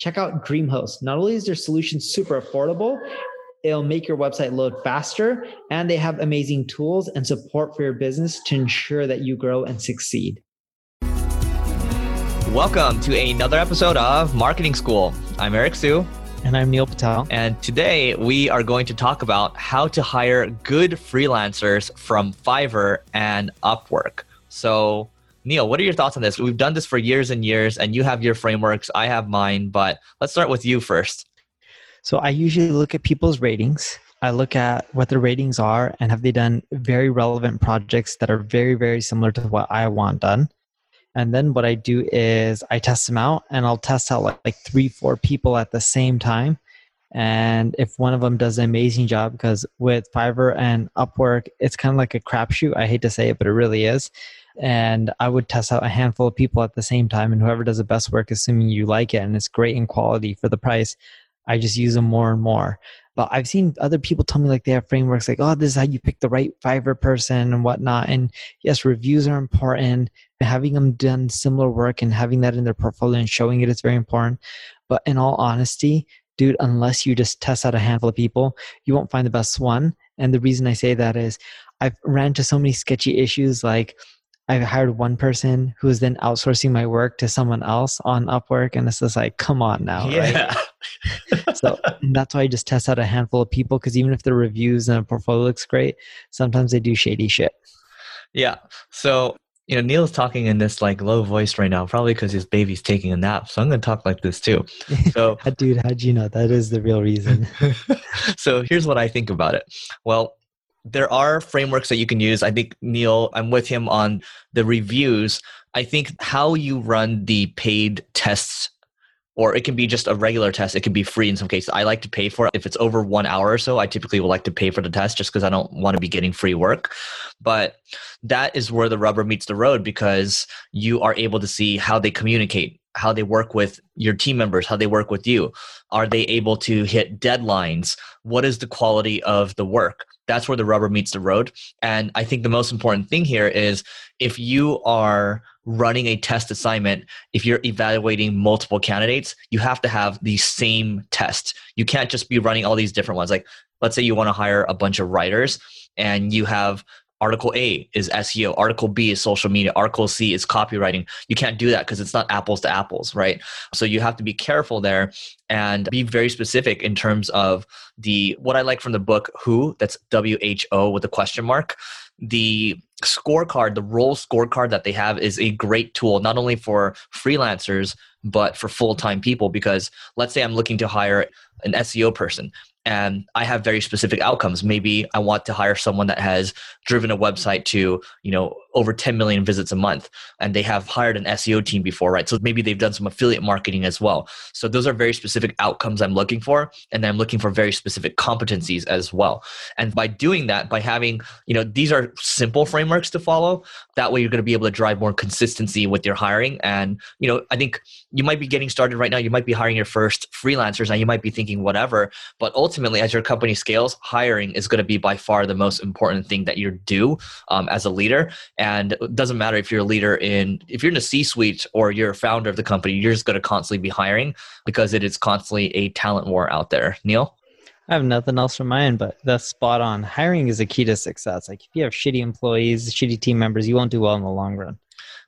Check out DreamHost. Not only is their solution super affordable, it'll make your website load faster, and they have amazing tools and support for your business to ensure that you grow and succeed. Welcome to another episode of Marketing School. I'm Eric Siu. And I'm Neil Patel. And today we are going to talk about how to hire good freelancers from Fiverr and Upwork. So, Neil, what are your thoughts on this? We've done this for years and years, and you have your frameworks, I have mine, but let's start with you first. So, I usually look at people's ratings. I look at what their ratings are and have they done very relevant projects that are very, very similar to what I want done. And then what I do is I test them out and I'll test out like, like three, four people at the same time. And if one of them does an amazing job, because with Fiverr and Upwork, it's kind of like a crapshoot. I hate to say it, but it really is. And I would test out a handful of people at the same time, and whoever does the best work, assuming you like it and it's great in quality for the price, I just use them more and more. But I've seen other people tell me like they have frameworks like, oh, this is how you pick the right Fiverr person and whatnot. And yes, reviews are important. Having them done similar work and having that in their portfolio and showing it is very important. But in all honesty, dude, unless you just test out a handful of people, you won't find the best one. And the reason I say that is I've ran into so many sketchy issues like I hired one person who is then outsourcing my work to someone else on Upwork, and it's just like, come on now, yeah. right? so that's why I just test out a handful of people because even if the reviews and a portfolio looks great, sometimes they do shady shit. Yeah. So you know, Neil's talking in this like low voice right now, probably because his baby's taking a nap. So I'm going to talk like this too. So, dude, how'd you know? That is the real reason. so here's what I think about it. Well, there are frameworks that you can use. I think Neil, I'm with him on the reviews. I think how you run the paid tests, or it can be just a regular test. It can be free in some cases. I like to pay for it. If it's over one hour or so, I typically will like to pay for the test just because I don't want to be getting free work. But that is where the rubber meets the road because you are able to see how they communicate, how they work with your team members, how they work with you. Are they able to hit deadlines? What is the quality of the work? that's where the rubber meets the road. And I think the most important thing here is if you are running a test assignment, if you're evaluating multiple candidates, you have to have the same test. You can't just be running all these different ones. Like, let's say you want to hire a bunch of writers and you have Article A is SEO, Article B is social media, Article C is copywriting. You can't do that because it's not apples to apples, right? So you have to be careful there and be very specific in terms of the what I like from the book Who, that's W H O with a question mark. The scorecard, the role scorecard that they have is a great tool, not only for freelancers, but for full time people. Because let's say I'm looking to hire an SEO person and I have very specific outcomes. Maybe I want to hire someone that has driven a website to, you know, over 10 million visits a month and they have hired an SEO team before, right? So maybe they've done some affiliate marketing as well. So those are very specific outcomes I'm looking for and I'm looking for very specific competencies as well. And by doing that, by having, you know, these are simple frameworks to follow, that way you're going to be able to drive more consistency with your hiring and, you know, I think you might be getting started right now, you might be hiring your first freelancers and you might be thinking whatever, but ultimately as your company scales, hiring is going to be by far the most important thing that you do um, as a leader and it doesn't matter if you're a leader in if you're in a c-suite or you're a founder of the company you're just going to constantly be hiring because it is constantly a talent war out there neil I have nothing else from my end, but that's spot on. Hiring is a key to success. Like if you have shitty employees, shitty team members, you won't do well in the long run.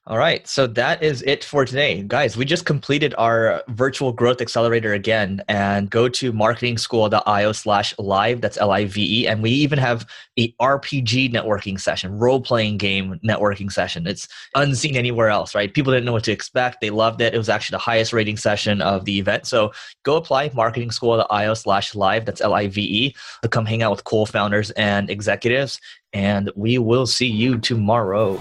All right. So that is it for today. Guys, we just completed our virtual growth accelerator again and go to marketingschool.io slash live. That's L I V E. And we even have a RPG networking session, role playing game networking session. It's unseen anywhere else, right? People didn't know what to expect. They loved it. It was actually the highest rating session of the event. So go apply marketingschool.io slash live. That's L I V E to come hang out with cool founders and executives. And we will see you tomorrow.